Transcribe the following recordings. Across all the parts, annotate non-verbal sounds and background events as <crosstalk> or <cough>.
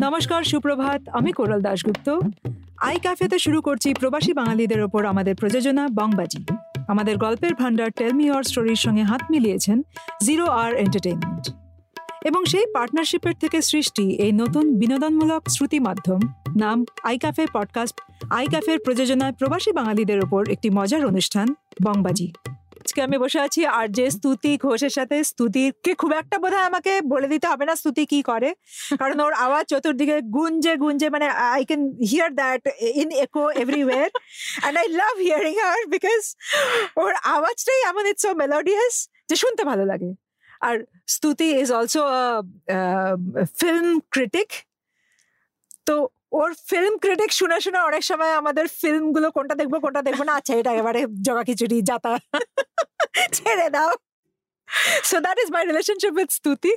নমস্কার, সুপ্রভাত। আমি কোরাল দাশগুপ্ত। আই ক্যাফেতে শুরু করছি প্রবাসী বাঙালিদের ওপর আমাদের প্রযোজনা বংবাজি। আমাদের গল্পের ভান্ডার টেলমি অর স্টোরির সঙ্গে হাত মিলিয়েছেন জিরো আর এন্টারটেইনমেন্ট এবং সেই পার্টনারশিপের থেকে সৃষ্টি এই নতুন বিনোদনমূলক শ্রুতি মাধ্যম, নাম আই ক্যাফে পডকাস্ট। আই ক্যাফের প্রযোজনায় প্রবাসী বাঙালিদের ওপর একটি মজার অনুষ্ঠান, বংবাজি। আজকে আমি বসে আছি আর যে স্তুতি ঘোষের সাথে স্তুতিকে খুব একটা বোধহয় আমাকে বলে দিতে হবে না স্তুতি কি করে। <laughs> কারণ ওর আওয়াজ চতুর্দিকে গুঞ্জে গুঞ্জে মানে I can hear that in echo everywhere and I love hearing her because ওর আওয়াজটাই এমন ইটস সো মেলোডিয়াস যে শুনতে ভালো লাগে। আর স্তুতি ইজ অলসো ফিল্ম ক্রিটিক তো ওর ফিল্ম ক্রিটিক শুনে শুনে অনেক সময় আমাদের ফিল্মগুলো কোনটা দেখব কোনটা দেখব না আচ্ছা এটা একেবারে জগা খিচুড়ি যাতা ছেড়ে দাও So that is my relationship with Stuti.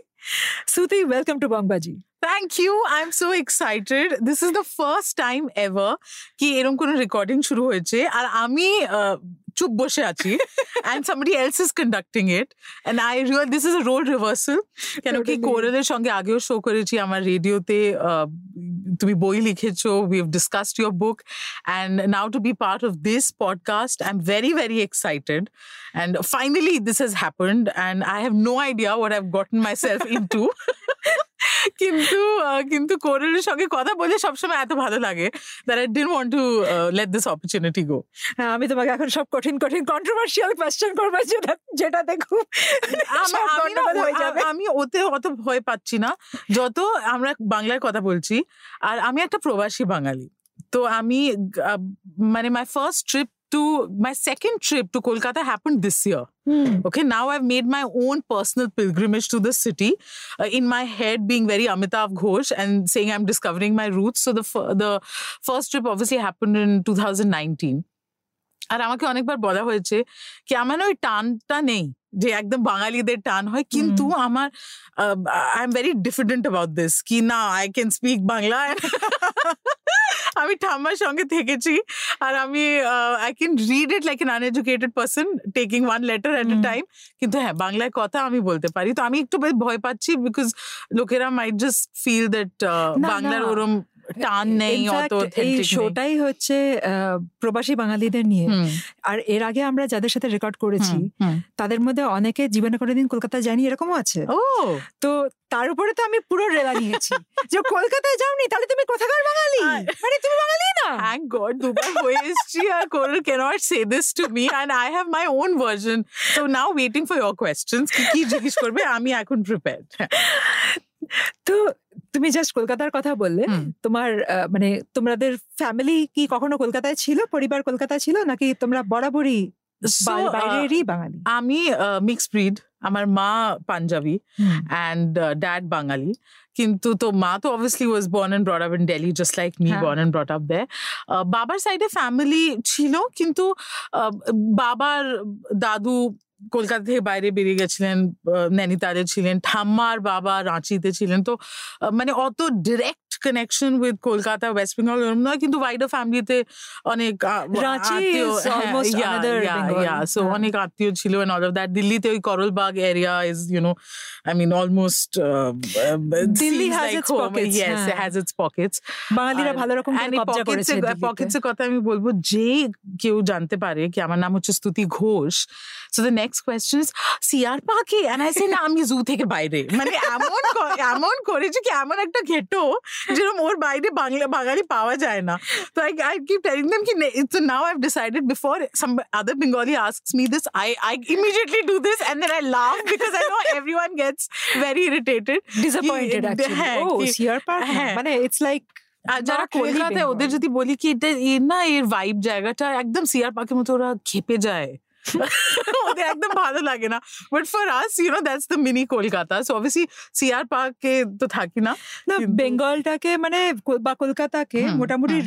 Stuti, welcome to Bangbaji. Thank you. I'm so excited. This is the first time ever কি এরকম কোনো রেকর্ডিং শুরু হয়েছে আর আমি চুপ বসে আছি somebody else is conducting it and I real this is a role reversal কেন কি. কোরেলের সঙ্গে আগেও শো করেছি আমার রেডিওতে তুমি বই লিখেছো we have discussed your book and now to be part of this podcast I'm very very excited and finally this has happened and I have no idea what I've gotten myself into কিন্তু আহ, কিন্তু কিন্তু কোরেলের সঙ্গে কথা বলে সবসময় এত ভালো লাগে I didn't want to uh, let this opportunity go. হ্যাঁ, আমি তোমাকে এখন সব কঠিন কঠিন কন্ট্রোভার্সিয়াল কোয়েশ্চেন করব যেটা যেটাতে খুব আমি ওতে অত ভয় পাচ্ছি না যত আমরা বাংলায় কথা বলছি আর আমি একটা প্রবাসী বাঙালি তো আমি মানে my first trip To my second trip to Kolkata happen this year hmm, Okay, now I've made my own personal pilgrimage to the city, uh, in my head being very Amitav Ghosh and saying I'm discovering my roots. So the fir- the first trip obviously happened in 2019. আর আমাকে অনেকবার বলা হয়েছে কি আমার না ওই টানটা নেই যে একদম বাঙালিদের টান হয়। কিন্তু আমার I am very diffident about this কি না আই ক্যান স্পিক বাংলা? আমি ঠাম্মার সঙ্গে থেকেছি আর আমি I can read it like an uneducated person taking one letter at a time কিন্তু হ্যাঁ বাংলায় কথা আমি বলতে পারি। তো আমি একটু ভয় পাচ্ছি বিকজ লোকেরা মাইট জাস্ট ফিল দ্যাট বাংলার ওরম টান নেই এই শোটাই হচ্ছে প্রবাসী বাঙালিদের নিয়ে আর এর আগে আমরা যাদের সাথে রেকর্ড করেছি। তাদের মধ্যে অনেকে জীবনে কোনোদিন কলকাতা যায়নি এরকমও আছে ও তো তার উপরে তো আমি পুরো রেলা নিয়েছি যে কলকাতায় যাওনি তাহলে তুমি কোথাকার বাঙালি আর- মানে তুমি বাঙালি না Thank God, দুবার হয়ে এসছি আর Coral cannot say this to me and I have my own version. So now waiting for your questions. কি কি জিজ্ঞেস করবে আমি এখন prepared. তো তুমি জাস্ট কলকাতার কথা বললে তোমার মানে তোমাদের ফ্যামিলি কি কখনো কলকাতায় ছিল? পরিবার কলকাতায় ছিল? নাকি তোমরা বরাবরই বাঙালি? আমি মিক্সড ব্রিড আমার মা পাঞ্জাবি অ্যান্ড ড্যাড বাঙালি। কিন্তু তো মা তো obviously was born up in Delhi just like me হ্যাঁ। born and brought up there. Uh, বাবার সাইডে ফ্যামিলি ছিল কিন্তু বাবার দাদু কলকাতা থেকে বাইরে বেরিয়ে গেছিলেন নৈনিতালে ছিলেন ঠাম্মার বাবা রাঁচিতে ছিলেন তো মানে অত direct connection with Kolkata West Bengal এরকম নয় কিন্তু ওয়াইডার ফ্যামিলিতে অনেক. সো হ্যাঁ। অনেক আত্মীয় ছিল and all of that দিল্লিতে ওই Karol Bagh area is you know I mean, almost. Uh, Delhi seems has like its home. pockets, Yes, হ্যাঁ। it has its pockets. বাঙালিরা ভালো রকম কবজা করেছে এর কথা আমি বলব যে কেউ জানতে পারে কি আমার নাম হচ্ছে Stuti Ghosh so the next question is CR পাকে এন্ড আই সে না আমি জু থেকে বাইরে মানে এমন ক- এমন করেছে কি এমন একটা ঘেটো যেরকম ওর বাইরে বাংলা বাঙালি পাওয়া যায় না তো I I keep telling them কি so now I've decided before some other Bengali asks me this I I immediately do this and then I laugh because I know everyone gets very irritated. Disappointed কি- actually হ্যাঁ, ও কি- CR park হ্যাঁ। মানে it's like আর যারা Not really কলকাতায় ওদের Bengal. যদি বলি কি এটা এর না এর ভাইব জায়গাটা একদম সিয়ার পাকের মতো ওরা খেপে যায় ওদের <laughs> একদম ভালো লাগে না। But for us you know that's the mini Kolkata so obviously CR পার্কে তো থাকি না না বেঙ্গলটাকে মানে বা কলকাতাকে মোটামুটি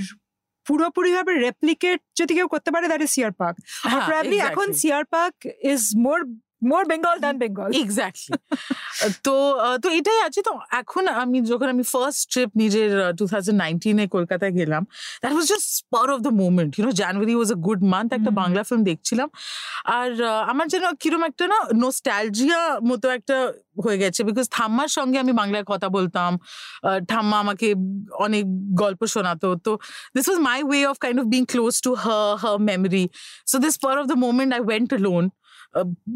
পুরোপুরি ভাবে রেপ্লিকেট যদি কেউ করতে পারে দ্যাট ইজ সিআর পার্ক হ্যাঁ, প্রবাবলি এখন. CR park is more more Bengal than Bengal exactly তো তো এটাই আছে। তো এখন আমি যখন আমি ফার্স্ট ট্রিপ নিজের টু থাউজেন্ড নাইনটিনে কলকাতায় গেলাম that was just spur of the movement you know January was a good month একটা বাংলা ফিল্ম দেখছিলাম। আর আমার যেন কিরম একটা না নোস্ট্যালজিয়া মতো একটা হয়ে গেছে। বিকজ ঠাম্মার সঙ্গে আমি বাংলায় কথা বলতাম। ঠাম্মা আমাকে অনেক গল্প শোনাতো। তো this was my way of kind of being close to her her memory so this spur of the moment I went lone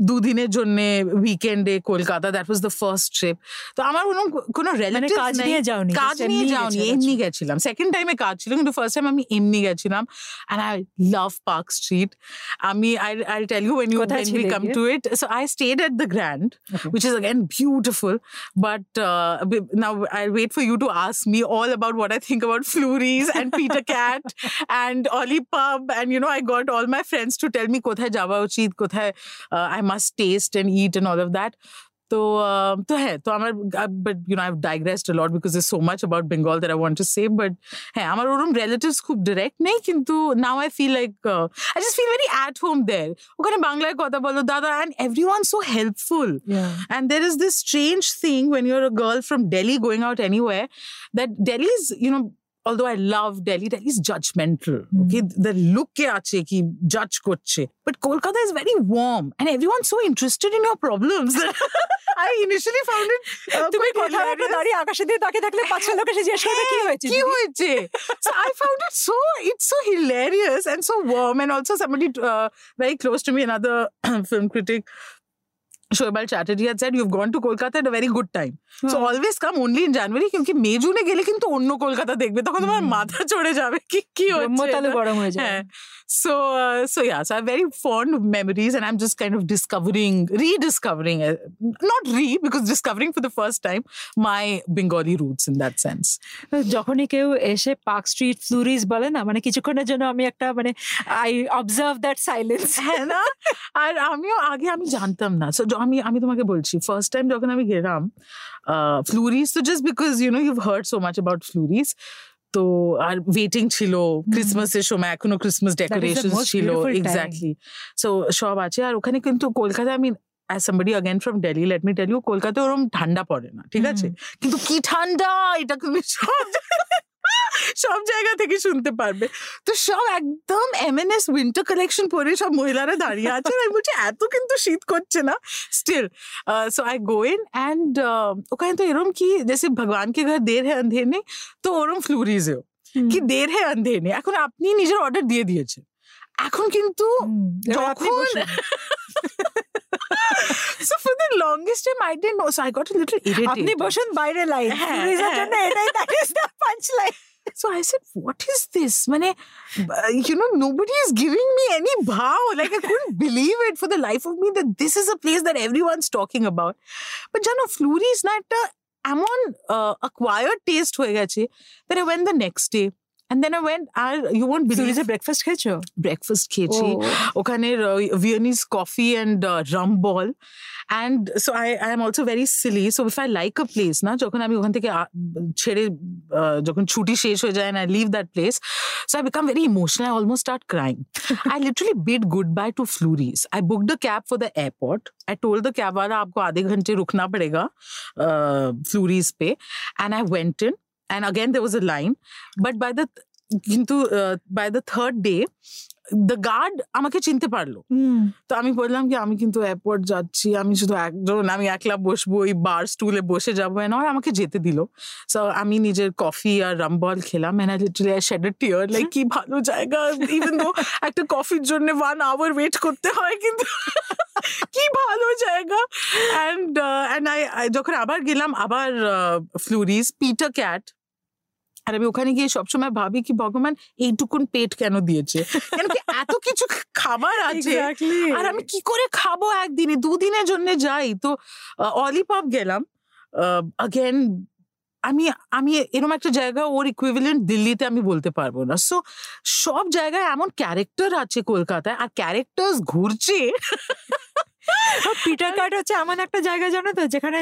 দুদিনের জন্য উইকেন্ডে Kolkata that was the first trip তো আমার কোনো কোনো মানে রিলেটিভ কাজ নিয়ে যাওনি কাজ just নিয়ে এমনিই যাওনি গেছো, এমনি গেছো। গেছিলাম সেকেন্ড টাইমে কাজ ছিল কিন্তু ফার্স্ট টাইম আমি এমনি গেছিলাম and I love Park Street আমি I I tell you when you কোথায় when we ছিলে come গিয়ে? to it so i stayed at the grand Okay. which is again beautiful but uh, b- now i'll wait for you to ask me all about what i think about flurries and peter cat <laughs> and ollie pub and you know i got all my friends to tell me কোথায় যাওয়া উচিত কোথায় uh, i must taste and eat and all of that তো আহ, তো হ্যাঁ তো আমার but you know I digressed a lot because there's so much about Bengal that I want to say but হ্যাঁ আমার ওরকম রিলেটিভস খুব ডিরেক্ট নেই কিন্তু now I feel like I just feel very at home there ওখানে বাংলায় কথা বলো দাদা and every one so helpful Yeah. and there is this strange thing when you're a girl from Delhi going out anywhere that Delhi's, you know, although I love Delhi, Delhi's judgmental. Hmm. Okay, the look ke ache ki judge korche. But Kolkata is very warm and everyone's so interested in your problems <laughs> that I initially found it. Uh, তুমি quite কোথাও একটা hilarious. দাঁড়িয়ে আকাশের দিকে তাকিয়ে থাকলে পাঁচটা লোক এসে জিজ্ঞেস করবে কি হয়েছে কি দিদি?" হয়েছে so i found it so it's so hilarious and so warm and also somebody uh, very close to me another <clears throat> film critic Shoaib Chatterjee had said you've gone to Kolkata at a very good time. So হ্যাঁ। always come only in January ক্योंकि মে জুনে গেলে কিন্তু অন্য কলকাতা দেখবে তখন তোমার হুম। মাথা চড়ে যাবে কি কি হচ্ছে ব্রহ্মতালু এটা? গরম হয়ে যায় হ্যাঁ so uh, so yeah so I have very fond memories and I'm just kind of discovering rediscovering uh, not re because discovering for the first time my Bengali roots in that sense যখনই কেউ এসে park street ফ্লুরিজ বলে না মানে কিছুক্ষণের জন্য আমি একটা মানে আই অবজার্ভ দ্যাট সাইলেন্স হ্যাঁ না আর আমিও আগে আমি জানতাম না সো আমি আমি তোমাকে বলছি ফার্স্ট টাইম যখন আমি গেলাম ফ্লুরিস তো just because you know you heard so much about Flurys তো আর ওয়েটিং ছিল ক্রিসমাসের সময় এখনও ক্রিসমাস ডেকোরেশন ছিল এক্স্যাক্টলি সো সব আছে আর ওখানে কিন্তু কলকাতায় আমি as somebody again from Delhi, let me tell you, কলকাতায় ওরম ঠান্ডা পড়ে না ঠিক আছে? কিন্তু কি ঠান্ডা এটা তুমি সব জায়গা থেকে শুনতে পারবে। তো সব একদম M N S winter collection পরে সব মহিলারা দাঁড়িয়ে আছে। আমি বলছি এত কিন্তু শীত করছে না। Still so I go in and ওখানে তো এরম কি জেসে ভগবান কে ঘর দের হ্যাঁ অন্ধেনে তো ওরম ফ্লুরিজেও কি দের হ্যাঁ অন্ধেনে এখন আপনি নিজের অর্ডার দিয়ে দিয়েছেন। এখন কিন্তু যখন <laughs> so for the longest time I didn't know. So I got a little irritated. আপনি বসুন বাইরে লাইন। হ্যাঁ, হ্যাঁ। এটাই that is the punch line So I said, What is this? Mane, uh, you know, nobody is giving me any bow. Like, I couldn't believe it for the life of me that this is a place that everyone's talking about. But jana, Fluri is not a, I'm on uh, acquired taste. That I went the next day. And then I went, I, you won't believe ফ্লুরিজে breakfast খেয়েছো breakfast খেয়েছি ও, ওখানের Viennese coffee and rum ball and so I I am also very silly so if I like a place না যখন আমি ওখান থেকে আ- ছেড়ে আহ, যখন ছুটি শেষ হয়ে যায় I leave that place so I become very emotional I almost start crying I literally bid goodbye to Flurries. I booked a cab for the airport. I told the cab wala आपको आधे घंटे रुकना पड़ेगा uh, Flurries पे and I went in And again there was a line. But by the কিন্তু by the third day the guard আমাকে চিনতে পারল। তো আমি বললাম কি আমি কিন্তু এয়ারপোর্ট যাচ্ছি আমি শুধু একজন আমি একলা বসবো ওই বার স্টুলে বসে যাব নয় আমাকে যেতে দিল। সো আমি নিজের কফি আর রামবল খেলাম and I literally I shed tear like কি ভালো জায়গা ইভেন দো একটা কফির জন্য ওয়ান আওয়ার ওয়েট করতে হয় কিন্তু <laughs> কি ভালো জায়গা। অ্যান্ড অ্যান্ড আই যখন আবার গেলাম আবার ফ্লুরিস পিটার ক্যাট আর আমি ওখানে গিয়ে সবসময় ভাবি কি ভগবান এইটুকুন পেট কেন দিয়েছে? কেন কি এত কিছু খাবার আছে। আর আমি কি করে খাব একদিনে? দুদিনের জন্য যাই। তো অলিপাপ গেলাম। আগেন আমি আমি এরকম একটা জায়গা ওর ইকুইভ্যালেন্ট দিল্লিতে আমি বলতে পারব না। সো সব জায়গায় এমন ক্যারেক্টার আছে কলকাতায়। আর ক্যারেক্টার্স ঘুরছে। পিটার কাট হচ্ছে এমন একটা জায়গা জানো তো যেখানে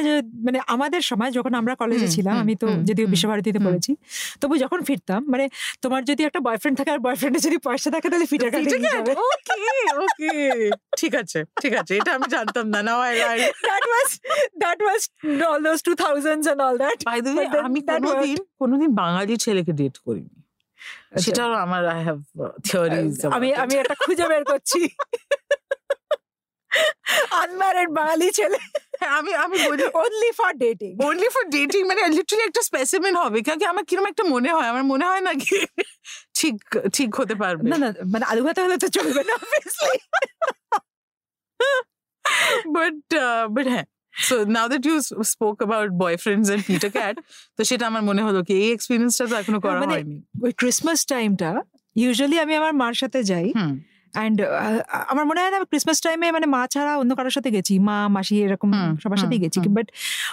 মানে আমাদের সময় যখন আমরা কলেজে ছিলাম আমি তো যদিও বিশ্বভারতীতে পড়েছি তবু যখন ফিরতাম মানে তোমার যদি একটা বয়ফ্রেন্ড থাকে আর বয়ফ্রেন্ডের যদি পয়সা থাকে তাহলে পিটার কাটে ঠিক আছে ওকে ওকে ঠিক আছে ঠিক আছে এটা আমি জানতাম না now I I that was that was all those 2000s and all that. By the then আমি কোনোদিন কোনোদিন বাঙালি ছেলেকে ডেট করিনি। সেটাও আমার আই হ্যাভ থিওরিজ আমি আমি একটা খুঁজে বের করছি। <laughs> আনম্যারিড বাঙালি ছেলে। আমি আমি বলি only for dating. Only for dating মানে লিটারালি একটা স্পেসিমেন হবে। কারণ আমার কীরকম একটা মনে হয়? আমার মনে হয় না কি ঠিক ঠিক হতে পারবে। না না মানে আলু ভাতা হলে তো চলবে না obviously. বাট বাট হ্যাঁ। So now that you spoke about boyfriends and Peter Cat তো সেটা আমার মনে হলো কি এই এক্সপিরিয়েন্সটা তো এখনও করা মানে- হয়নি। ওই ক্রিসমাস টাইমটা ইউজুয়ালি আমি আমার মার সাথে যাই। অ্যান্ড আমার মনে হয় না ক্রিসমাস টাইমে মানে মা ছাড়া অন্য কারোর সাথে গেছি। মা মাসি এরকম সবার সাথেই গেছি। বাট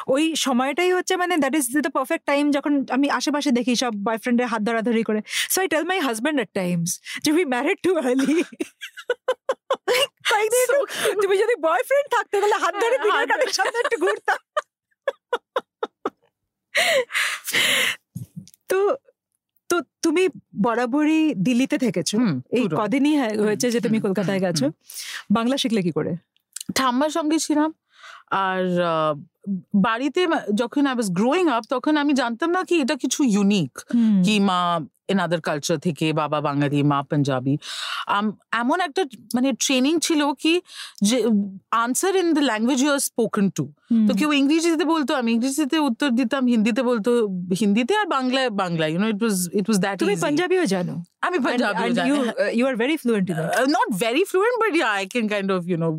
ওই সময়টাই হচ্ছে মানে that is the perfect time যখন আমি আশেপাশে দেখি সব বয়ফ্রেন্ডের হাত ধরাধরি করে। So I tell my husband at times যে উই ম্যারিড টু আর্লি. তুমি যদি বয়ফ্রেন্ড থাকতে তাহলে হাত ধরে হ্যাঁ, পিটার হাত সামনে একটু ঘুরতাম। <laughs> তো তো তুমি বরাবরই দিল্লিতে থেকেছো। এই কদিনই হয়ে- হয়েছে যে তুমি কলকাতায় গেছো। বাংলা শিখলে কি করে? ঠাম্মার সঙ্গে ছিলাম আর বাড়িতে যখন আই ওয়াজ গ্রোয়িং আপ তখন আমি জানতাম না কি এটা কিছু ইউনিক কি মা ইন আদার কালচার থেকে বাবা বাঙালি মা পাঞ্জাবি। এমন একটা মানে ট্রেনিং ছিল কি যে answer in the language you are spoken to তো কেউ ইংরেজিতে বলতো আমি ইংরেজিতে উত্তর দিতাম হিন্দিতে বলতো হিন্দিতে আর বাংলায় Bangla you know it was it was that তুমি পাঞ্জাবিও জানো। আমি Punjabi you you are very fluent in not very fluent but yeah I can kind of you know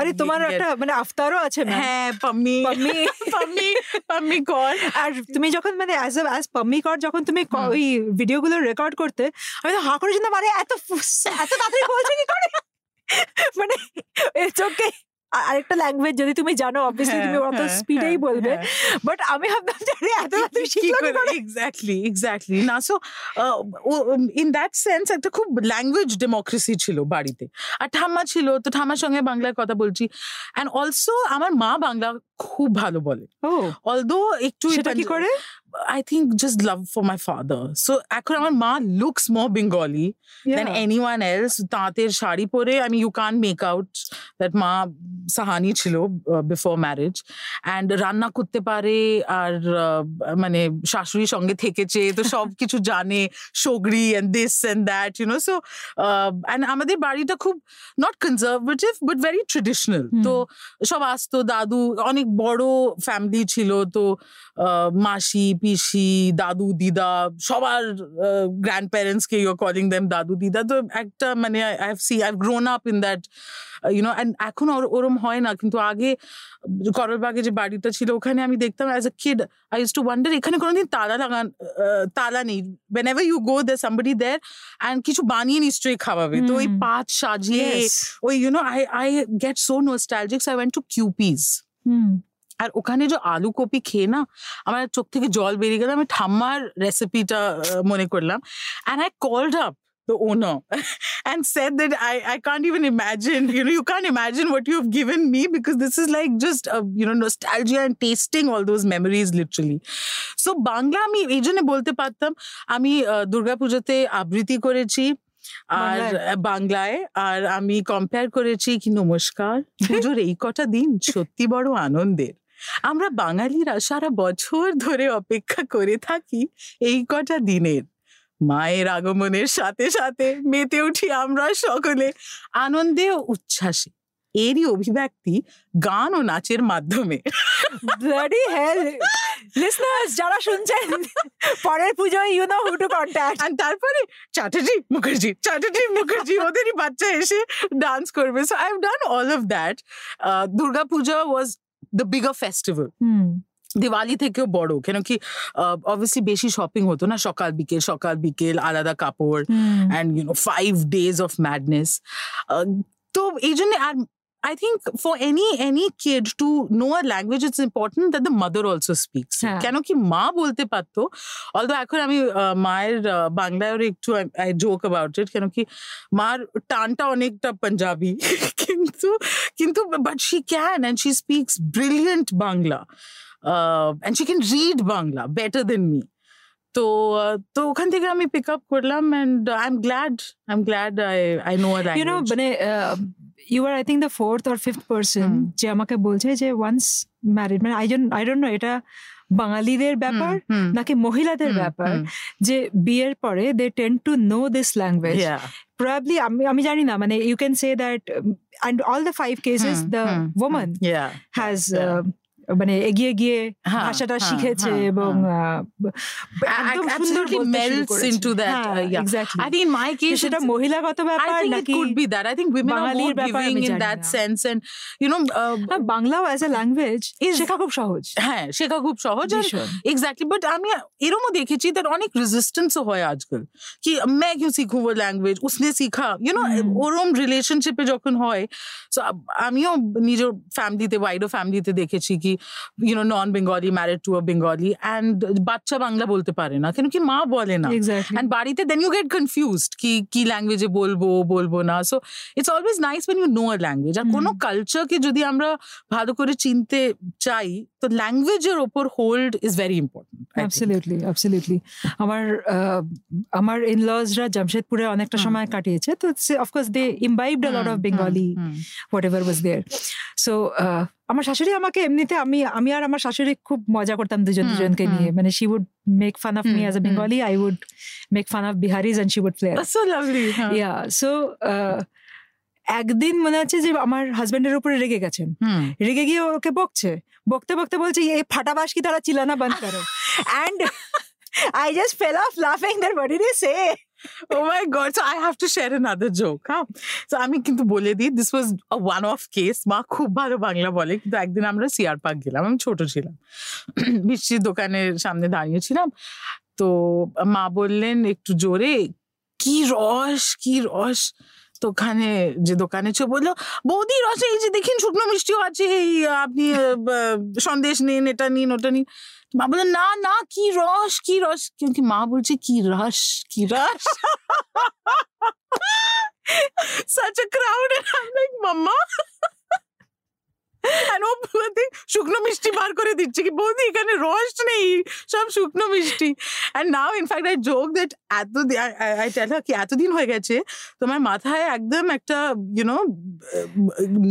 আরে তোমার একটা মানে আফতারও আছে হ্যাঁ পাম্মি পাম্মি। পাম্মি পাম্মি কর আর তুমি যখন মানে অ্যাজ অ্যাজ পাম্মি কর যখন তুমি ওই ভিডিওগুলো রেকর্ড করতে আমি তো হাঁ করে শুনতাম আরে এত এত তাড়াতাড়ি বলছে কি করে? মানে ওকে আরেকটা ল্যাঙ্গুয়েজ যদি তুমি জানো অবভিয়াসলি তুমি অত হ্যাঁ, স্পিডেই বলবে। বাট আমি ভাবতাম যে এত? এক্স্যাক্টলি এক্স্যাক্টলি না সো ইন দ্যাট সেন্স একটা খুব ল্যাঙ্গুয়েজ ডেমোক্রেসি ছিল বাড়িতে। আর ঠাম্মা ছিল তো ঠাম্মার সঙ্গে বাংলায় কথা বলছি। অ্যান্ড অলসো আমার মা বাংলা খুব ভালো বলে। অলদো একটু সেটা কি করে? I think just love for my father so এখন আমার মা more Bengali than Yeah. Anyone else তাঁতের শাড়ি পরে আমি you can make out that মা সাহানি ছিল বিফোর ম্যারেজ অ্যান্ড রান্না করতে পারে আর আহ, মানে শাশুড়ির সঙ্গে থেকেছে তো সব <laughs> কিছু জানে সগরি and this and that you know so and আমাদের বাড়িটা খুব conservative but very traditional hmm. তো সব আসতো দাদু অনেক বড় ফ্যামিলি ছিল তো আহ, মাসি পিসি দাদু দিদা সবার গ্র্যান্ড প্যারেন্টস কে ইউর কলিং দেম দাদু দিদা। তো একটা মানে I have see I grown up in that you know and এখন ওরম হয় না। কিন্তু আগে করলবাগে যে বাড়িটা ছিল ওখানে আমি দেখতাম as a kid I use to wonder এখানে কোনোদিন তালা লাগান তালা নেই। Whenever you go they somebody there and কিছু বানিয়ে নিশ্চয়ই খাওয়াবে। তো ওই। পাঁচ সাজিয়ে ওই you know I I get so nostalgic I went to Kewpies আর ওখানে যে আলু কপি খেয়ে না আমার চোখ থেকে জল বেরিয়ে গেল আমি ঠাম্মার রেসিপিটা মনে করলাম and I called up the owner and said that I, I can't even imagine, you know, you can't imagine what you've given me because this is like just, a, you know, nostalgia and tasting all those memories literally. So Bangla আমি এই জন্য বলতে পারতাম আমি দুর্গাপুজোতে আবৃত্তি করেছি আর বাংলায় আর আমি কম্পেয়ার করেছি কি নমস্কার পুজোর এই কটা দিন সত্যি বড় আনন্দের আমরা বাঙালিরা সারা বছর ধরে অপেক্ষা করে থাকি এই কটা দিনের। মায়ের আগমনের সাথে সাথে মেতে উঠি আমরা সকলে আনন্দে ও উচ্ছ্বাসে। এরই অভিব্যক্তি গান ও নাচের মাধ্যমে। ব্লাডি হেল লিসনার্স যারা শুনছেন পরের পুজোয় you know who to contact আর তারপরে চ্যাটার্জি মুখার্জি চ্যাটার্জি মুখার্জি ওদেরই বাচ্চা এসে ডান্স করবে। So I have done all of that Durga Puja was the bigger festival hmm Diwali থেকেও বড় কেন কি অবভিয়াসলি বেশি শপিং হতো না সকাল বিকেল সকাল বিকেল আলাদা কাপড় হুম and you know five days of madness তো এই জন্য আর I think for any any kid to know a language, it's important that the mother also speaks. হ্যাঁ। কেন কি মা বলতে পারতো অলদো এখন আমি আহ, মায়ের আহ, বাংলায় ওর একটু আই জোক অ্যাবাউট ইট কেন কি মার টানটা অনেকটা পাঞ্জাবি কিন্তু কিন্তু but she can and she speaks brilliant Bangla and she can read Bangla better than me তো আহ, তো ওখান থেকে আমি পিক আপ করলাম and I am glad I am glad I I know you know মানে you are I think the fourth or fifth person যে আমাকে বলছে যে ওয়ান্স ম্যারিড মানে আই আই ডোন্ট নো এটা বাঙালিদের ব্যাপার নাকি মহিলাদের ব্যাপার যে বিয়ের পরে they tend to know this language probably আমি আমি জানি না মানে you can say that and all the five cases the women has. মানে এগিয়ে গিয়ে ভাষাটা শিখেছে এবং মাই কেস এটা মহিলাগত ব্যাপার নাকি you know. Bangla as a language শেখা খুব সহজ। হ্যাঁ শেখা খুব সহজ এক্স্যাক্টলি বাট আমি এরমও দেখেছি দ্যাট অনেক রেজিস্টেন্সও হয় আজকাল। কি মে কিউ শিখু ও ল্যাঙ্গুয়েজ উসনে শিখা ইউনো ওরম রিলেশনশিপে যখন হয় সো আমিও নিজের ফ্যামিলিতে ওয়াইডো ফ্যামিলিতে দেখেছি কি you know non Bengali married to a Bengali and বাচ্চা বাংলা বলতে পারে না কেন কি মা বলে না অ্যান্ড বাড়িতে দেন ইউ গেট কনফিউজড কি কি ল্যাঙ্গুয়েজে বলব বলব না so it's always nice when you know a language আর কোনো। কালচারকে যদি আমরা ভালো করে চিনতে চাই তো ল্যাঙ্গুয়েজের ওপর hold is very important absolutely absolutely আমার আমার ইনলজরা জামশেদপুরে অনেকটা সময় কাটিয়েছে তো of course they imbibed a lot of Bengali whatever was there so আমার শাশুড়ি আমাকে এমনিতে আমি আমি আর আমার শাশুড়ি খুব মজা করতাম দুজন দুজনকে নিয়ে। মানে she would make fun of me as a Bengali I would make fun of Biharis and she would play so lovely yeah so একদিন মনে হচ্ছে যে আমার হাজবেন্ডের উপরে রেগে গেছেন। রেগে গিয়ে ওকে বকছে। বকতে বকতে বলছে এই ফাটাবাস কি তারা চিলানা বন্ধ করো। And I just fell of লাফিং that what did you say Oh my god. So I have to share another joke. Huh? আমি কিন্তু বলে দিই this was one of case মা খুব ভালো বাংলা বলে, কিন্তু একদিন আমরা সিয়ার পার্ক গেলাম আমি ছোট ছিলাম মিষ্টির দোকানের সামনে দাঁড়িয়েছিলাম তো মা বললেন, একটু জোরে, কি রস কি রস তো ওখানে যে দোকানে ছিল বলল, বৌদি, রসে এই যে দেখেন শুকনো মিষ্টিও আছে, এই আপনি সন্দেশ নিন, এটা নিন, ওটা নিন মা বললেন না না কি রস কি রস কিন্তু মা বলছে কি রস কি রস such a crowd and I'm like মাম্মা ও শুকনো মিষ্টি বার করে দিচ্ছে কি বৌদি এখানে রস নেই সব শুকনো মিষ্টি and now in fact I joke that এত I tell কি এতদিন হয়ে গেছে তোমার মাথায় একদম একটা you know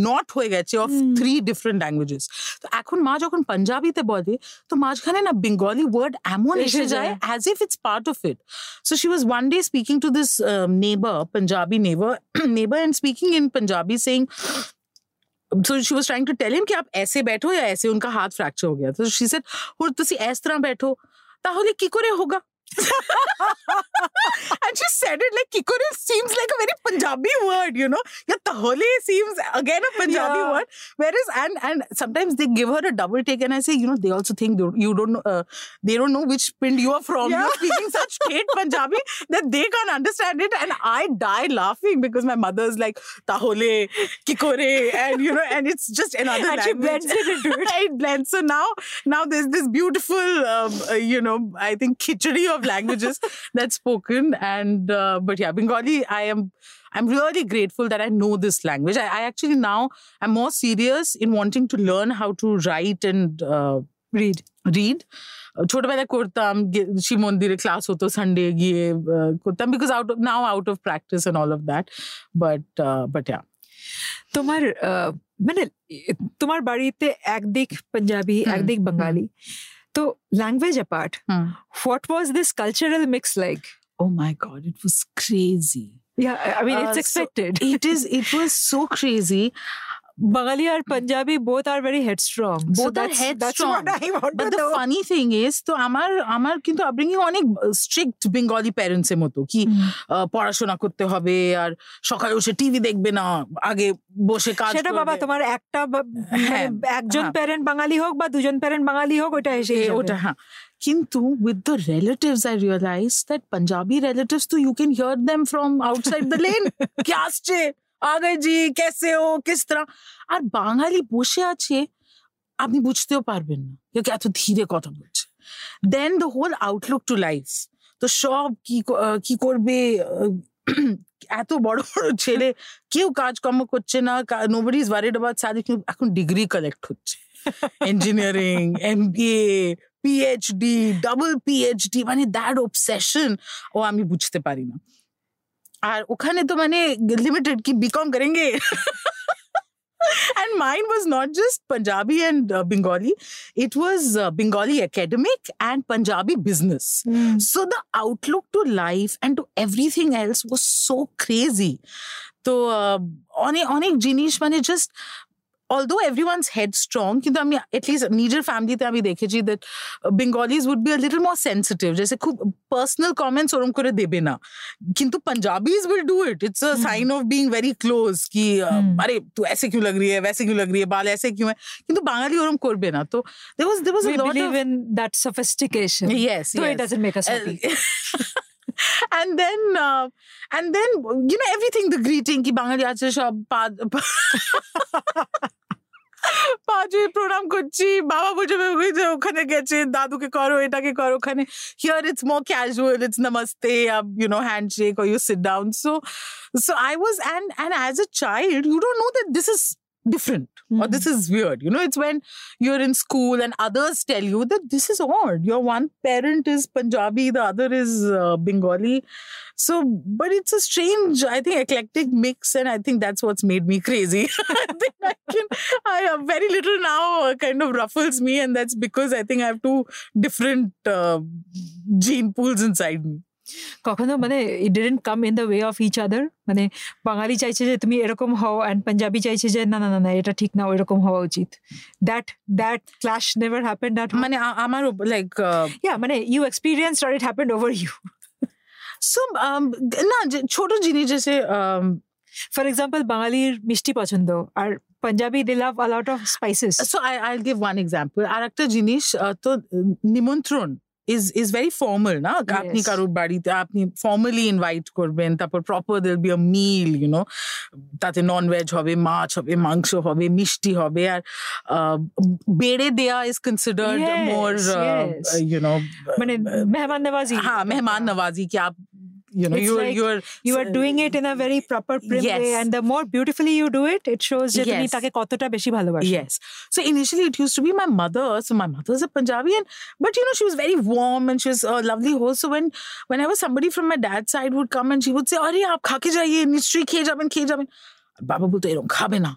নট হয়ে গেছে অফ। থ্রি ডিফারেন্ট ল্যাঙ্গুয়েজেস তো এখন মা যখন পাঞ্জাবিতে বলে তো মাঝখানে না বেঙ্গলি ওয়ার্ড এমন এসে যায়। As if it's part of it So she was one day speaking to this um, neighbor, Punjabi neighbor, <clears throat> neighbor, and speaking in Punjabi, so she was trying to tell him कि आप ऐसे बैठो या ऐसे उनका हाथ फ्रैक्चर हो गया। तो शी सेड और तुसी इस तरह बैठो, ताहले की करे होगा? And she said it like kikore seems like a very Punjabi word, you know. Yeah, tahole seems again a Punjabi Yeah. word. Whereas and and sometimes they give her a double take, and I say, you know, they also think you- don't know, uh, they don't know which pind you are from. Yeah. You're speaking such straight Punjabi that they can't understand it, and I die laughing because my mother's like tahole, kikore, and you know, and it's just another And she language. blends it into it. <laughs> it blends. So now, now there's this beautiful, um, uh, you know, I think khichdi of languages that's spoken. And uh, but yeah, Bengali, I am. I'm really grateful that I know this language. I, I actually now am more serious in wanting to learn how to write and uh, read read. ছোটবেলায় করতাম গে- শিব মন্দিরে class হতো Sunday গিয়ে uh, করতাম because out of now out of practice and all of that but but yeah তোমার আহ, মানে এ- তোমার বাড়িতে একদিক পাঞ্জাবি হুম, একদিক হুম। so, language apart, hmm. what was this cultural mix like? Oh my God, it was crazy. Yeah, I mean, it's uh, expected. So it is. It was so crazy. Bengali or Punjabi both are very headstrong. so Both are that's, That's headstrong. what I want But the know. funny thing is, তো আমার আমার কিন্তু upbringing অনেক strict Bengali parents এর মতো কি পড়াশোনা করতে হবে আর সকালে বসে টিভি দেখবে না আগে বসে কাজ সেটা বাবা। তোমার একটা বা- হ্যাঁ, মানে একজন। প্যারেন্ট বাঙালি হোক বা দুজন প্যারেন্ট বাঙালি হোক ওটা এসে ওটা হ্যাঁ কিন্তু with the relatives I realise that Punjabi relatives তো you can hear them from outside the lane কি আসছে আগে জি, কেসে ও, কিস তরহ আর বাঙালি বসে আছে, আপনি বুঝতেও পারবেন না। কেউ এত ধীরে কথা বলছে? Then the whole outlook to life তো সব কি কি করবে? এত বড় বড় ছেলে। কেউ কাজকর্ম করছে না নোবডি ইজ ওয়ারিড অ্যাবাউট সাদি এখন ডিগ্রি কালেক্ট হচ্ছে। Engineering MBA PhD double PhD মানে দ্যাট অবসেশন ও আমি বুঝতে পারি না। আর ওখানে তো মানে লিমিটেড কি বিকম করেঙ্গে and mine was not just Punjabi and uh, Bengali, it was uh, Bengali academic and Punjabi business. So the outlook to life and to everything else was so crazy. তো আহ, অনেক অনেক জিনিস মানে just although everyone's head strong কিন্তু আমি at least নিজের ফ্যামিলিতে আমি দেখেছি that Bengalis would be a little more sensitive জেসে খুব পার্সোনাল কমেন্টস ওরম করে দেবে না কিন্তু Punjabis will do it it's a Hmm. Sign of being very close कि अ, Hmm. अरे तू ऐसे क्यों लग रही है वैसे क्यों लग रही है बाल ऐसे क्यों है কিন্তু বাঙালি ওরম করবে না তো there was there was we a lot believe of in that sophistication yes so it yes doesn't make us happy and then uh, and then you know everything the greeting কি বাঙালি আছে সব পা- পাঁচে প্রণাম করছি বাবা বোঝাবে ওই যে ওখানে গেছে দাদুকে করো এটাকে করো ওখানে here it's more casual it's namaste you know handshake or you sit down so so i was and and as a child you don't know that this is different. Or this is weird. You know it's when you're in school and others tell you that this is odd. Your one parent is punjabi the other is uh, bengali. So but it's a strange i think eclectic mix and i think that's what's made me crazy. <laughs> I think i can i have very little now uh, kind of ruffles me and that's because i think i have two different uh, gene pools inside me কখনো মানে it didn't come in the way of each other মানে বাঙালি চাইছে যে তুমি এরকম হও and panjabi চাইছে যে না না না না এটা ঠিক না এরকম হওয়া উচিত। That that clash never happened at মানে আমার লাইক ইয়া মানে you experience or it happened over you so um, না ছোট জিনিস um, ফর এক্সাম্পল বাঙালির মিষ্টি পছন্দ আর Punjabi they love a lot of spices so I, I'll give one example আর একটা জিনিস তো নিমন্ত্রণ। is is very formal না আপনি কারোর বাড়িতে আপনি ফর্মালি ইনভাইট করবেন তারপর proper there'll be a meal you know তাতে ননভেজ হবে মাছ হবে মাংস হবে মিষ্টি হবে আর বেড়ে দেয়া is considered more you know মানে মেহমান নওয়াজি হ্যাঁ মেহমান নওয়াজি কি आप you know you're, like you're you are doing it in a very proper prim yes. way and the more beautifully you do it it shows যে yes. so initially it used to be my mother so my mother is a punjabi and but you know she was very warm and she was a lovely host. So when whenever somebody from my dad's side would come and she would say are aap khake jaiye nishri খেয়ে যাবেন খেয়ে যাবেন বাবা বলতো এরকম খাবে না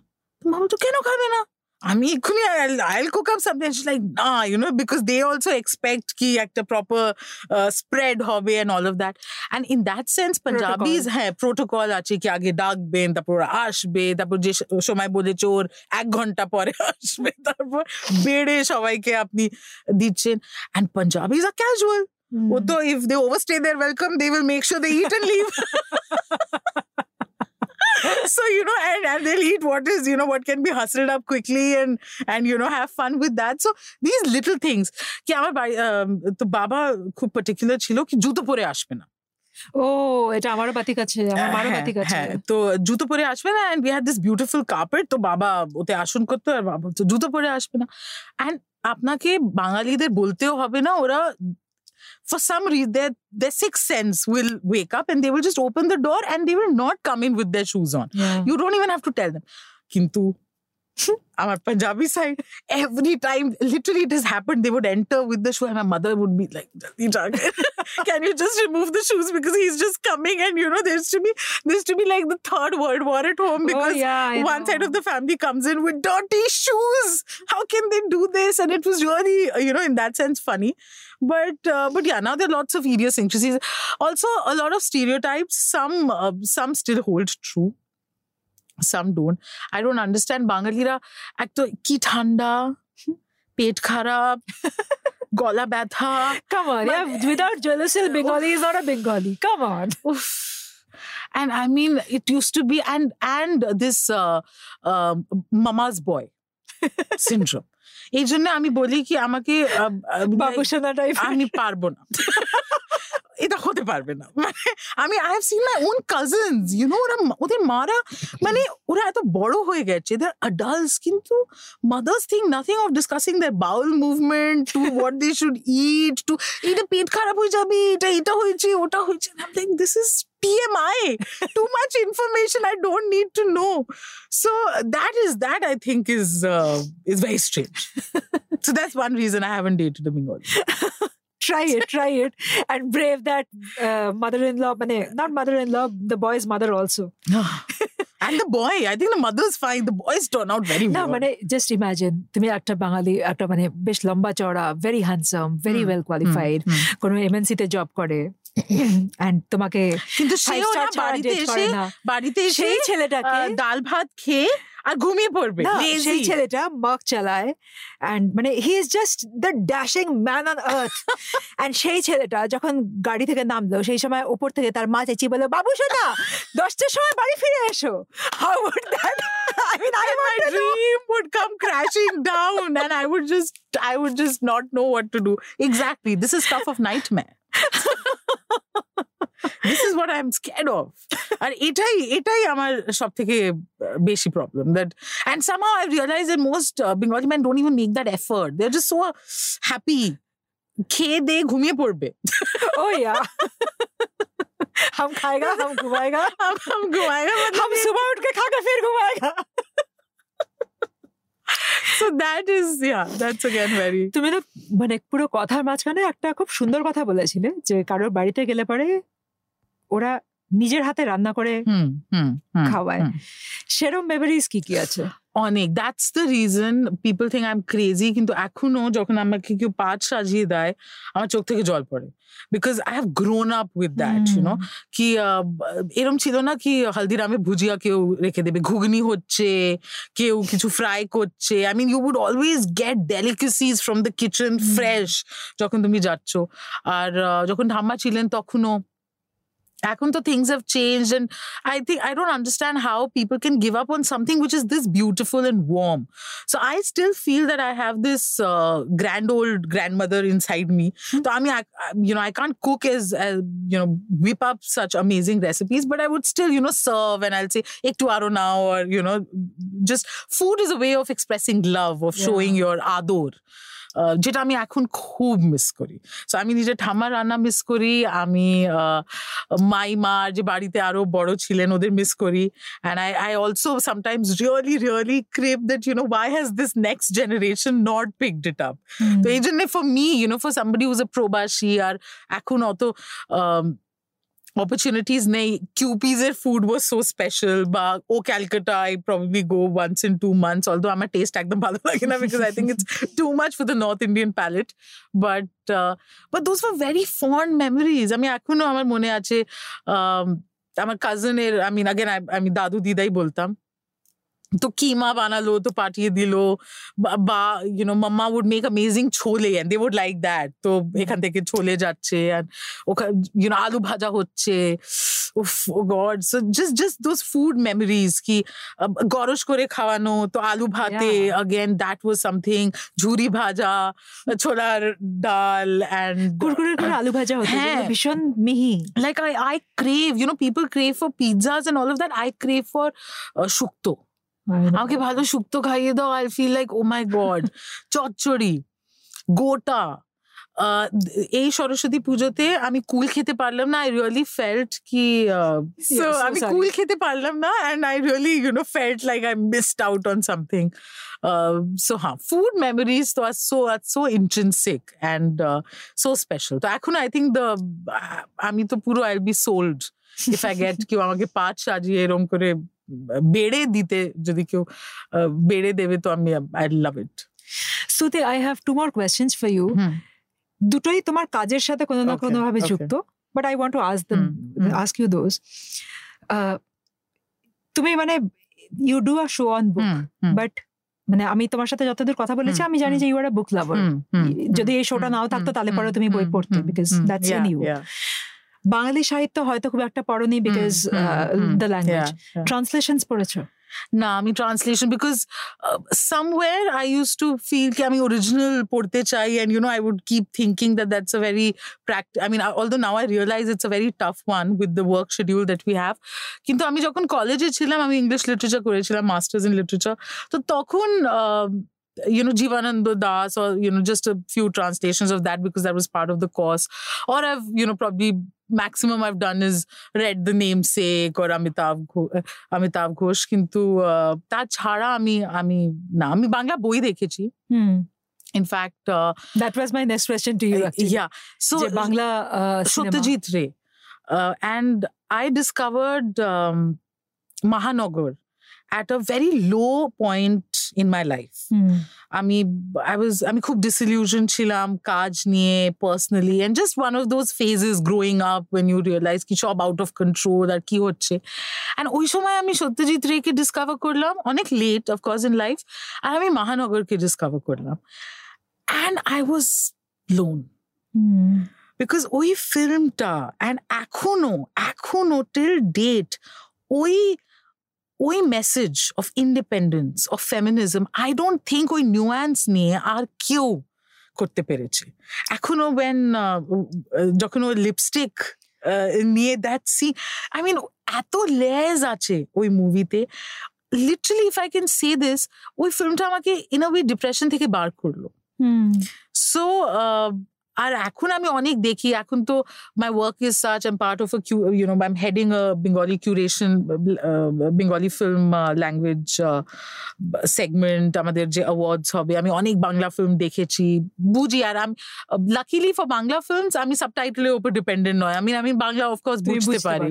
মা বলতো কেন খাবে না I mean, equally, I'll, cook up something. She's like, nah, you know, because they also expect ki at the proper uh, spread hobby and all of that. And in that sense, Punjabis have protocol achi ki aage dag ben, tapur ashbe, tapur je shomai bole chor, ek ghanta pore <laughs> ashbe, tapur bede shobai ke apni dichin. And Punjabis are casual. Mm. If they overstay their welcome, they will make sure they eat and leave. <laughs> <laughs> <laughs> so you know and, and they'll eat what is you know what can be hustled up quickly and and you know have fun with that. So these little things. কি আমার তো বাবা খুব particular ছিল কি জুতো পরে আসবে না ও এটা আমারও বাতিক আছে আমার মারও হ্যাঁ, বাতিক আছে হ্যাঁ, তো জুতো পরে আসবে না and we had this beautiful carpet তো বাবা ওতে আসন করতো আর বাবা জুতো পরে আসবে না। অ্যান্ড আপনাকে বাঙালিদের বলতেও হবে না ওরা for some reason their their sixth sense will wake up and they will just open the door and they will not come in with their shoes on. Yeah. You don't even have to tell them. Kintu our Punjabi side, every time, literally it has happened, they would enter with the shoe and my mother would be like, "Jaldi jaake, <laughs> can you just remove the shoes because he's just coming and you know, there's to be there's to be like the third world war at home because oh, yeah, one side of the family comes in with dirty shoes. How can they do this? And it was really, you know, in that sense, funny. But uh, but yeah, now there are lots of idiosyncrasies. Also, a lot of stereotypes. Some uh, some still hold true. Some don't. I don't understand. বাঙালিরা এক তো কি ঠান্ডা পেট খারাপ গলা ব্যথা Come on, yeah. Without Jalasil, Bengali is not a Bengali. Come on. Oof. And I mean, it used to be, and and this uh, uh, mama's boy syndrome. এই জন্য আমি বলি কি আমাকে আহ, আহ, আমি পারব না এটা হতে পারবে না মানে আমি I have seen my own cousins you know ওরা ওদের মারা মানে ওরা এত বড় হয়ে গেছে দের অ্যাডাল্টস কিন্তু mothers think nothing of discussing their bowel movement to what they should eat to এটা পেট খারাপ হয়ে যাবে এটা এটা হয়েছে ওটা হয়েছে like this is TMI, too much information I don't need to know. So that is that I think is uh, is very strange. so that's one reason I haven't dated a Bengali. try it, try it, and brave that uh, mother-in-law, মানে not mother-in-law, the boy's mother also. <laughs> and the boy, I think the mother's fine. The boys turn out very না well. মানে just imagine তুমি একটা বাঙালি একটা মানে বেশ লম্বা চড়া very handsome very hmm, well qualified hmm. কোনো এমএনসি তে জব করে এন্ড তোমাকে কিন্তু সেও না বাড়িতে এসে বাড়িতে এসে সেই ছেলেটাকে ডাল ভাত খেয়ে আর ঘুমিয়ে পড়বে। সেই ছেলেটা মার্ক চালায়। অ্যান্ড মানে he is just the dashing man on earth and সেই ছেলেটা যখন গাড়ি থেকে নামলো সেই সময় উপর থেকে তার মা চেঁচিয়ে বলল বাবু সোনা দশটার সময় বাড়ি ফিরে এসো। How would that I mean I and my dream would come crashing down and I would just I would just not know what to do. Exactly. This is stuff of nightmare. this is what I'm scared of. আর এটাই এটাই আমার সব থেকে বেশি problem that and somehow I realized that most uh, Bengali men don't even make that effort. They're just so happy. খেয়ে দিয়ে ঘুমিয়ে পড়বে ओ या हम खाएगा हम घुमाएगा हम हम घुमाएगा मतलब हम सुबह उठ के खाकर फिर घुमाएगा so that is, yeah, that's again very তুমি তো মানে পুরো কথার মাঝখানে একটা খুব সুন্দর কথা বলেছিলে যে কারোর বাড়িতে গেলে পরে ওরা নিজের হাতে রান্না করে খাওয়ায়। সেরম মেমোরিজ কি কি আছে? অনেক। That's the reason people think I am crazy কিন্তু এখনও যখন আমাকে কেউ পাট সাজিয়ে দেয় আমার চোখ থেকে জল পড়ে। Because I have grown up with that you know কি এরম ছিল না কি হলদিরামে ভুজিয়া কেউ রেখে দেবে ঘুগনি হচ্ছে কেউ কিছু ফ্রাই করছে। I mean you would always get delicacies from the kitchen fresh যখন তুমি যাচ্ছ। আর যখন ঠাম্মা ছিলেন তখনও এখন তো things have change and I think I don't understand how people can give up on something which is this beautiful and warm. So I still feel that I have this uh, grand old grandmother inside me. So I mean, I, I- you know, I can't cook as, as you know whip up such amazing recipes, but I would still you know serve and I'll say ek tu aro now or you know just food is a way of expressing love of showing Yeah. your ador. আহ, যেটা আমি এখন খুব miss করি so আমি নিজের ঠাম্মার রান্না miss করি আমি আহ, মাই মা যে বাড়িতে আরও বড় ছিলেন ওদের মিস করি and I, I also sometimes really really crave that you know why has this next generation not picked it up তো এই জন্য for me you know for somebody who's a প্রবাসী আর এখন অত um, opportunities নেই QP's এর food was so special বা ও Calcutta I probably go once in two months although আমার taste একদম ভালো লাগে না because I think it's too much for the North Indian palate but uh, but those were very fond memories আমি এখনও আমার মনে আছে um, আমার কাজিনের আমি আগেন আমি দাদু দিদাই বলতাম তো কিমা বানালো তো পাঠিয়ে দিল বা you know mamma would make amazing chole and they would like that তো এখান থেকে ছোলে যাচ্ছে অ্যান্ড ওখান ইউ আলু ভাজা হচ্ছে God so just just those food memories কি গরস করে খাওয়ানো তো আলু ভাতে অগেন দ্যাট ওয়াজ সামথিং ঝুরি ভাজা ছোলার ডাল অ্যান্ড কুরকুরে করে আলু ভাজা হ্যাঁ ভীষণ মিহি like I I crave you know people crave for pizzas and all of that I crave for shukto আমাকে ভালো শুক্তো খাইয়ে দাও I feel like oh my God চচ্চড়ি গোটা এই সরস্বতী পুজোতে আমি কুল খেতে পারলাম না আই রিয়েলি ফেল্ট কি আমি কুল খেতে পারলাম না and I really you know felt like I missed out on something so হ্যাঁ ফুড মেমোরিজ তো are so are so intrinsic and so special তো এখন আই থিঙ্ক দ্য আমি তো পুরো I be sold if I get কেউ আমাকে পাঁচ সাজিয়ে এরম করে বেড়ে দিতে যদি কেউ আহ, বেড়ে দেবে তো আমি I love it সুতে I have two more questions for you দুটোই তোমার কাজের সাথে কোনো না কোনো ভাবে যুক্ত but I want to ask them. Ask you those তুমি মানে you do a show on book but মানে আমি তোমার সাথে যতদূর কথা বলেছি আমি জানি যে ইউ আর আ বুক লাভার যদি এই শোটা নাও থাকতো তাহলে পরে তুমি বই পড়তে because that's in you Bengali সাহিত্য হয়তো খুব একটা পড়নি বিকজ দ্য ল্যাঙ্গুয়েজ ট্রান্সলেশন পড়েছো? না আমি translation because somewhere I use to feel কি আমি অরিজিনাল পড়তে চাই and you know I would keep thinking that that's a very practice I mean all though now I realise it's a very tough one with the work schedule that we have কিন্তু আমি যখন কলেজে ছিলাম আমি English literature করেছিলাম masters in literature তো তখন you know Jivananda Das or you know just a few translations of that because that was part of the course or I've you know probably maximum I've done is read the namesake or Amitav Gho- uh, Amitav Ghosh কিন্তু uh, তাছাড়া আমি আমি না আমি বাংলা বই দেখেছি hmm in fact that was my next question to you yeah so যে Bangla cinema Satyajit রে অ্যান্ড আই ডিসকভার্ড মহানগর at a very low point in my life. আমি আই ওয়াজ আমি খুব ডিসিলিউশন ছিলাম কাজ নিয়ে personally and just one of those phases growing up when you realise কি সব আউট অফ কন্ট্রোল আর কি হচ্ছে অ্যান্ড ওই সময় আমি সত্যজিৎ রেকে ডিসকভার করলাম অনেক late of course in life আর আমি মহানগরকে ডিসকভার করলাম and I was lone because ওই ফিল্মটা অ্যান্ড এখনও এখনও টিল ডেট ওই ওই message of independence of feminism I don't think ওই নিউয়ান্স নিয়ে আর কেউ করতে পেরেছে। এখনও ওয়েন যখন ওই লিপস্টিক নিয়ে দ্যাট সি আই মিন এত লেয়ার্স আছে ওই মুভিতে literally if I can say this ওই ফিল্মটা আমাকে ইন আ ওয়ে ডিপ্রেশন থেকে বার করল। সো আর এখন আমি অনেক দেখি এখন তো my work is such um part of you know I am heading a Bengali curation Bengali film language segment আমাদের যে অ্যাওয়ার্ডস হবে। আমি অনেক বাংলা ফিল্ম দেখেছি বুঝি। আর আমি লাকিলি ফর বাংলা ফিল্মস আমি সাবটাইটেলের উপর ডিপেন্ডেন্ট নয়। আমি আমি বাংলা অফকোর্স বুঝতে পারি।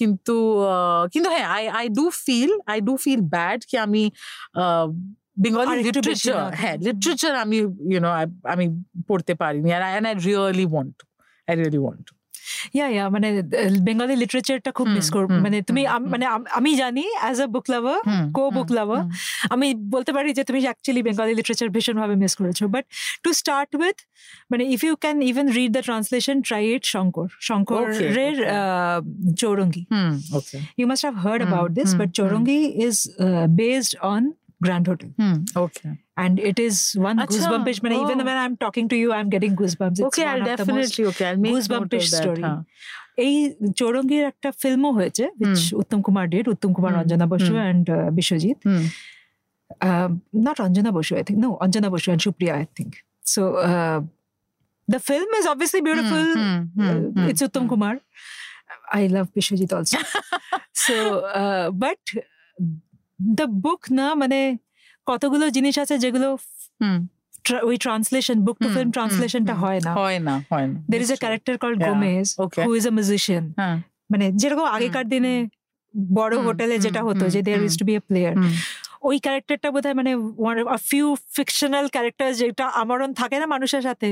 কিন্তু আহ, কিন্তু হ্যাঁ I I do feel I do feel bad কি আমি বেঙ্গলি লিটারেচার হ্যাঁ লিটারেচার আমি ইউনো আমি পড়তে পারিনি আর I I really want I really want yeah yeah মানে বেঙ্গলি লিটারেচারটা খুব মিস করব মানে তুমি মানে আমি জানি as a book lover co book lover আমি বলতে পারি যে তুমি অ্যাকচুয়ালি বেঙ্গলি লিটারেচার ভীষণভাবে মিস করেছ। বাট টু স্টার্ট উইথ মানে if you can even read the translation try it Shankar শঙ্করের. Chowringhee okay You must have heard Hmm, about this, hmm, but hmm. Uh, Grand Hotel, okay and it is one Acha, goosebumpish. When even oh. when I'm talking to you, I'm getting goosebumps. It's I most definitely okay I make note goosebumpish that story. এই চৌরঙ্গির একটা ফিল্মও হয়েছে which Uttam Kumar did Uttam Kumar Hmm, Anjana Basu hmm. and uh, Biswajit hmm um, not Anjana Boshu, I think. No, Anjana Boshu and Supriya, I think. So uh, the film is obviously beautiful. Uh, it's Uttam Kumar. I love The book না মানে কতগুলো জিনিস আছে যেগুলো ওই translation book to film ট্রান্সলেশনটা হয় না। হয় না হয় না। There is a character call Gomez who is a musician মানে যেরকম আগেকার দিনে বড় হোটেলে যেটা হতো যে there. Is to be a player. ওই ক্যারেক্টারটা বোধহয় মানে ফিউ ফিকশনাল ক্যারেক্টার যেটা আমরণ থাকে না মানুষের সাথে।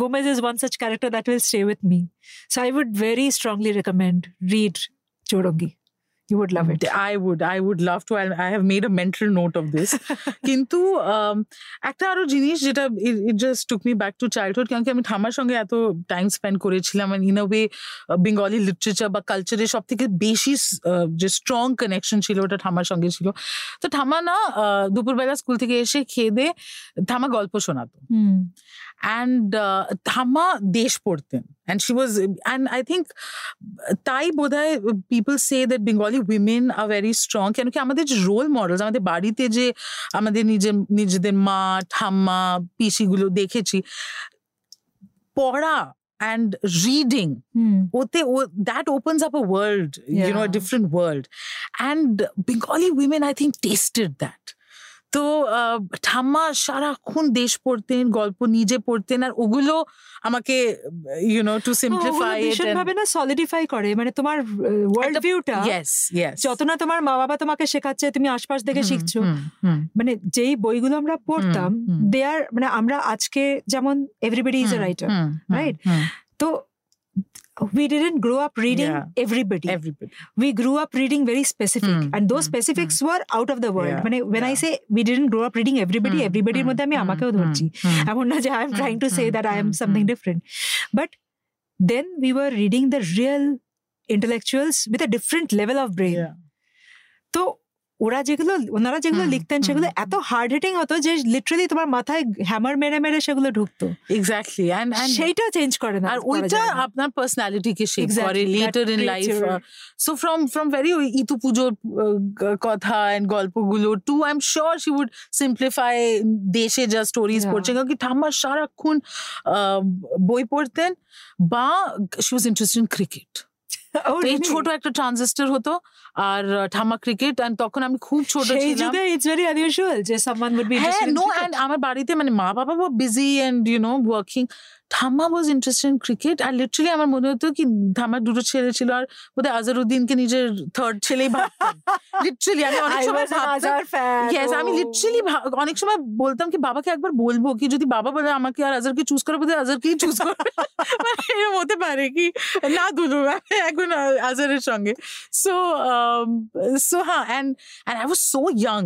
Gomez is one such character that will stay with me so I would very strongly recommend read Chowringhee you would love it I would, I would love to. I, I have made a mental note of this. <laughs> কিন্তু um, একটা আরও জিনিস যেটা it just took me back to childhood কারণ আমি ঠাম্মার সঙ্গে এত টাইম স্পেন্ড করেছিলাম in a way Bengali literature বা কালচারের সব থেকে বেশি যে স্ট্রং কানেকশন ছিল ওটা ঠাম্মার সঙ্গে ছিল তো ঠাম্মা না আহ, দুপুরবেলা স্কুল থেকে এসে খেয়ে দে ঠাম্মা গল্প শোনাতো অ্যান্ড ধামা দেশ পড়তেন and she was and I think তাই বোধ হয় people say that Bengali women are very strong কেন কি আমাদের যে রোল মডেলস আমাদের বাড়িতে যে আমাদের নিজের নিজেদের মা ঠাম্মা পিসিগুলো দেখেছি পড়া অ্যান্ড রিডিং ওতে that opens up a world you know Yeah. Different world and Bengali women I think tested that তো ঠাম্মা সারাক্ষণ দেশ পড়তেন গল্প নিজে পড়তেন আর ওগুলো আমাকে ইউ নো টু সিম্পলিফাই ভাবে না সলিডিফাই করে। মানে তোমার ওয়ার্ল্ড ভিউটা যত না তোমার মা বাবা তোমাকে শেখাচ্ছে তুমি আশপাশ দেখে শিখছো। মানে যেই বইগুলো আমরা পড়তাম। দে আর মানে আমরা আজকে যেমন everybody is a writer right তো we didn't grow up reading Yeah. everybody everybody we grew up reading very specific Hmm, and those hmm, specifics were out of the world Yeah, মানে when i yeah. say we didn't grow up reading everybody everybodyর মধ্যে আমি আমাকেও ধরছি এমন না যে I am Hmm, trying to say hmm, that I am hmm, something hmm. Different but then we were reading the real intellectuals with a different level of brain তো ওরা যেগুলো ওনারা যেগুলো লিখতেন সেগুলো এত হার্ড হিটিং হতো যে লিটারালি তোমার মাথায় হ্যামার মেরে মেরে সেগুলো ঢুকতো এক্স্যাক্টলি এন্ড সেইটা চেঞ্জ করে না আর ওইটা। আপনার পার্সোনালিটিকে শেপ Exactly, করে later in life so from from very Itu পুজোর কথা এন্ড গল্পগুলো too I am sure she would simplify দেশে যা স্টোরিজ. পড়ছে কারণ কি ঠাম্মা সারাক্ষণ বই পড়তেন বা she was interested in cricket <laughs> এই ছোট একটা ট্রানজিস্টর হতো আর ঠাম্মা ক্রিকেট এন্ড তখন আমি খুব ছোট ছিলাম। ইটস ভেরি আনইউজুয়াল যে সামওয়ান উড বি হ্যাঁ নো এন্ড আমার বাড়িতে মানে মা বাবা busy and you know working ঠাম্মা ওয়াজ ইন্টারেস্টেড ইন ক্রিকেট আর লিটারালি আমার মনে হতো কি ঠাম্মার দুটো ছেলে ছিল আর বোধহয় আজহারউদ্দিনকে নিজের থার্ড ছেলেই ভাবতাম। <laughs> লিটারালি আমি অনেক সময় ইয়েস আমি লিটারালি অনেক সময় বলতাম কি বাবাকে একবার বলব কি যদি বাবা বলে আমাকে আর আজহারকে চুজ করে বোধহয় আজহারকেই চুজ করবে এরকম হতে পারে কি না দুলু এখন আ- আজহারের সঙ্গে সো সো হ্যাঁ and and I was so young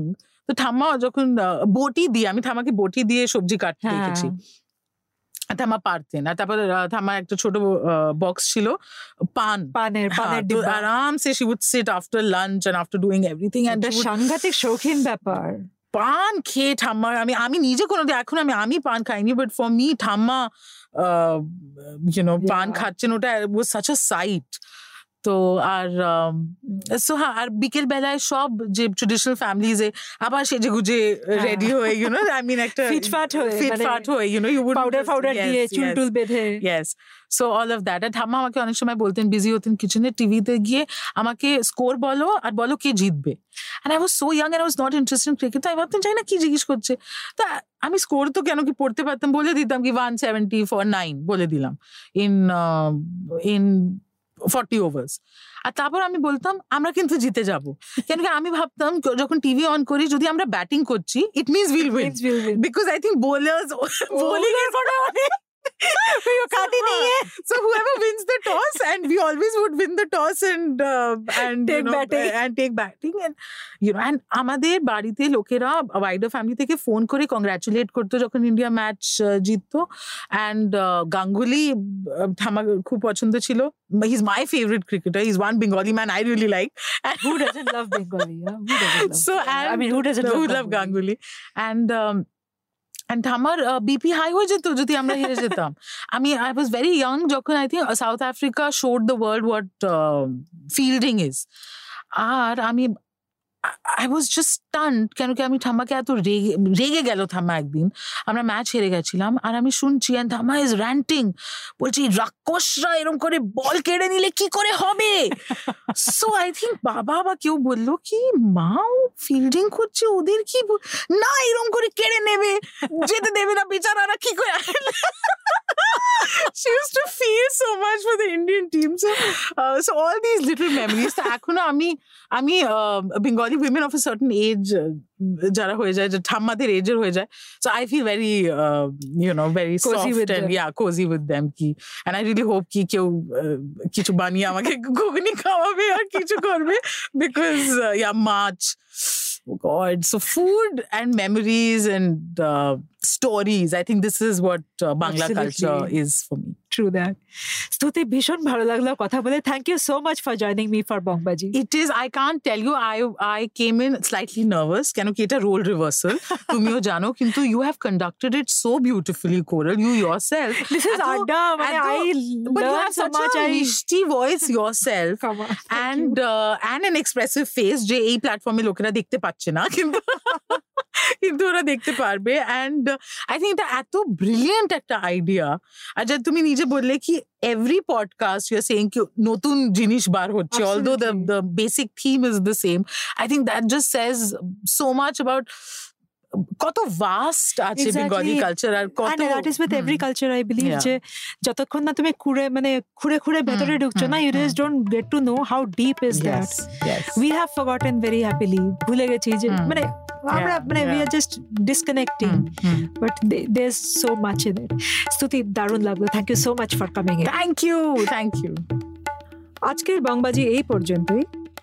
তো ঠাম্মা যখন বটি দিয়ে আমি ঠাম্মাকে বটি দিয়ে সবজি কাটতে হ্যাঁ। দেখেছি। ঠাম্মা পারতেন। আর তারপরে ঠাম্মার একটা ছোট বক্স ছিল। পান। পানের হ্যাঁ, পানের ডিব্বা। আরামসে she would sit after lunch and after doing everything and সাংঘাতিক শৌখিন ব্যাপার। পান খেয়ে ঠাম্মা আমি আমি নিজে কোনো এখন আমি আমি পান খাইনি বাট ফর মি ঠাম্মা ইউনো পান খাচ্ছেন ওটা ওয়াজ সাচ আ সাইট তো আর সো হ্যাঁ আর বিকেল বেলায় সব যে ট্রেডিশনাল ফ্যামিলিজে আবার সেজে গুজে রেডি হয়ে ইউনো আই মিন একটা <laughs> ফিটফাট হয়ে মানে ফিটফাট হয়ে you know you would powder ফাউডার দিয়ে চুল টুল বেঁধে। Yes so all of that আর ঠাম্মা আমাকে অনেক সময় বলতেন বিজি হতেন কিচেনে টিভিতে গিয়ে আমাকে স্কোর বলো আর বলো কে জিতবে। And I was so young and I was not interested in cricket আমি ভাবতাম জানি না কি জিজ্ঞেস করছে। তা আমি স্কোর তো কেন কি পড়তে পারতাম বলে দিতাম কি ওয়ান সেভেন্টি ফর নাইন বলে দিলাম। ইন ইন ফর্টি ওভার্স আর তারপর আমি বলতাম আমরা কিন্তু জিতে যাব। <laughs> কেন কি আমি ভাবতাম যখন টিভি অন করি যদি আমরা ব্যাটিং করছি it means will win because I think bowlers bowling এর bowlers <laughs> bowling <laughs> <laughs> is what কাটি নিয়ে so whoever wins the toss and we always would win the toss and uh, and you Take know, batting. and take batting and you know and আমাদের বাড়িতে লোকেরা wider family থেকে phone করে congratulate করতো যখন India match জিততো and Ganguly ঠামা খুব পছন্দ ছিল he is my favourite cricketer he is one Bengali man I really like <laughs> who doesn't love Bengali yeah? who doesn't love So, Bengali? I and mean who doesn't who love love Ganguly and um, and আমার BP high হয়ে যেত যদি আমরা হেরে যেতাম। <laughs> আমি I was very young যখন I think South Africa showed the world what fielding is আর আমি আই ওয়াজ জাস্ট স্টান্ট কেন কি আমি ঠাম্মাকে এত রেগে রেগে গেল থাম্মা একদিন আমরা ম্যাচ হেরে গেছিলাম আর আমি শুনছি অ্যান্ড থাম্মা ইজ র্যান্টিং বলছি রাক্ষসরা এরকম করে বল কেড়ে নিলে কি করে হবে সো আই থিঙ্ক বাবা বা কেউ বলল কি মাও ফিল্ডিং করছে ওদের কি না এরকম করে কেড়ে নেবে যেতে দেবে না বেচারারা কি করে <laughs> she used to feel so much for the Indian team. So, uh, so all these little memories. তো এখনও আমি আমি Bengali women of a certain age যারা হয়ে যায় যে ঠাম্মাদের এজের হয়ে যায় so I feel very you know very Cozy with soft and them. Yeah cozy with them কি এন্ড আই রিয়েলি হোপ কি কেউ uh, কিছু বানিয়ে আমাকে <laughs> ঘুগনি খাওয়াবে আর কিছু করবে বিকজ ইয়া মাছ God, so food and memories and uh, stories. I think this is what uh, Bangla culture Absolutely. is for me. true that স্তুতি ভীষণ ভালো লাগল কথা বলে thank you so much for joining me for Bongbaji It is. I can't tell you. I I came in slightly nervous. কেন কি এটা role reversal? তুমিও জানো কিন্তু you have conducted it so beautifully, Coral. You yourself. This is এত- আড্ডা মানে এত- I But you learn have so such much a I misty voice yourself. Come on. Thank and uh, and an expressive face যে এই প্ল্যাটফর্মে লোকেরা দেখতে পাচ্ছে না কিন্তু কিন্তু ওরা দেখতে পারবে। অ্যান্ড আই থিঙ্ক এটা এত ব্রিলিয়েন্ট একটা আইডিয়া আর যা তুমি নিজে বললে কি এভরি পডকাস্ট ইউ সেইং কি নতুন জিনিস বার হচ্ছে। Although the the basic theme is the same I think that just says so much about কত ভাস্ট আছে বেঙ্গলি কালচার আর কত is with every hmm, culture, I believe. যে যতক্ষণ না তুমি খুঁড়ে মানে খুঁড়ে খুঁড়ে ভেতরে ঢুকছো না don't get to know how deep is that. yes, yes. We have forgotten very happily. ভুলে গেছি যে মানে আমরা মানে are just disconnecting. Hmm, hmm. But they- there's so much in Stuti দারুণ লাগল thank you so much for coming in Thank you, thank you. আজকের বংবাজি এই পর্যন্তই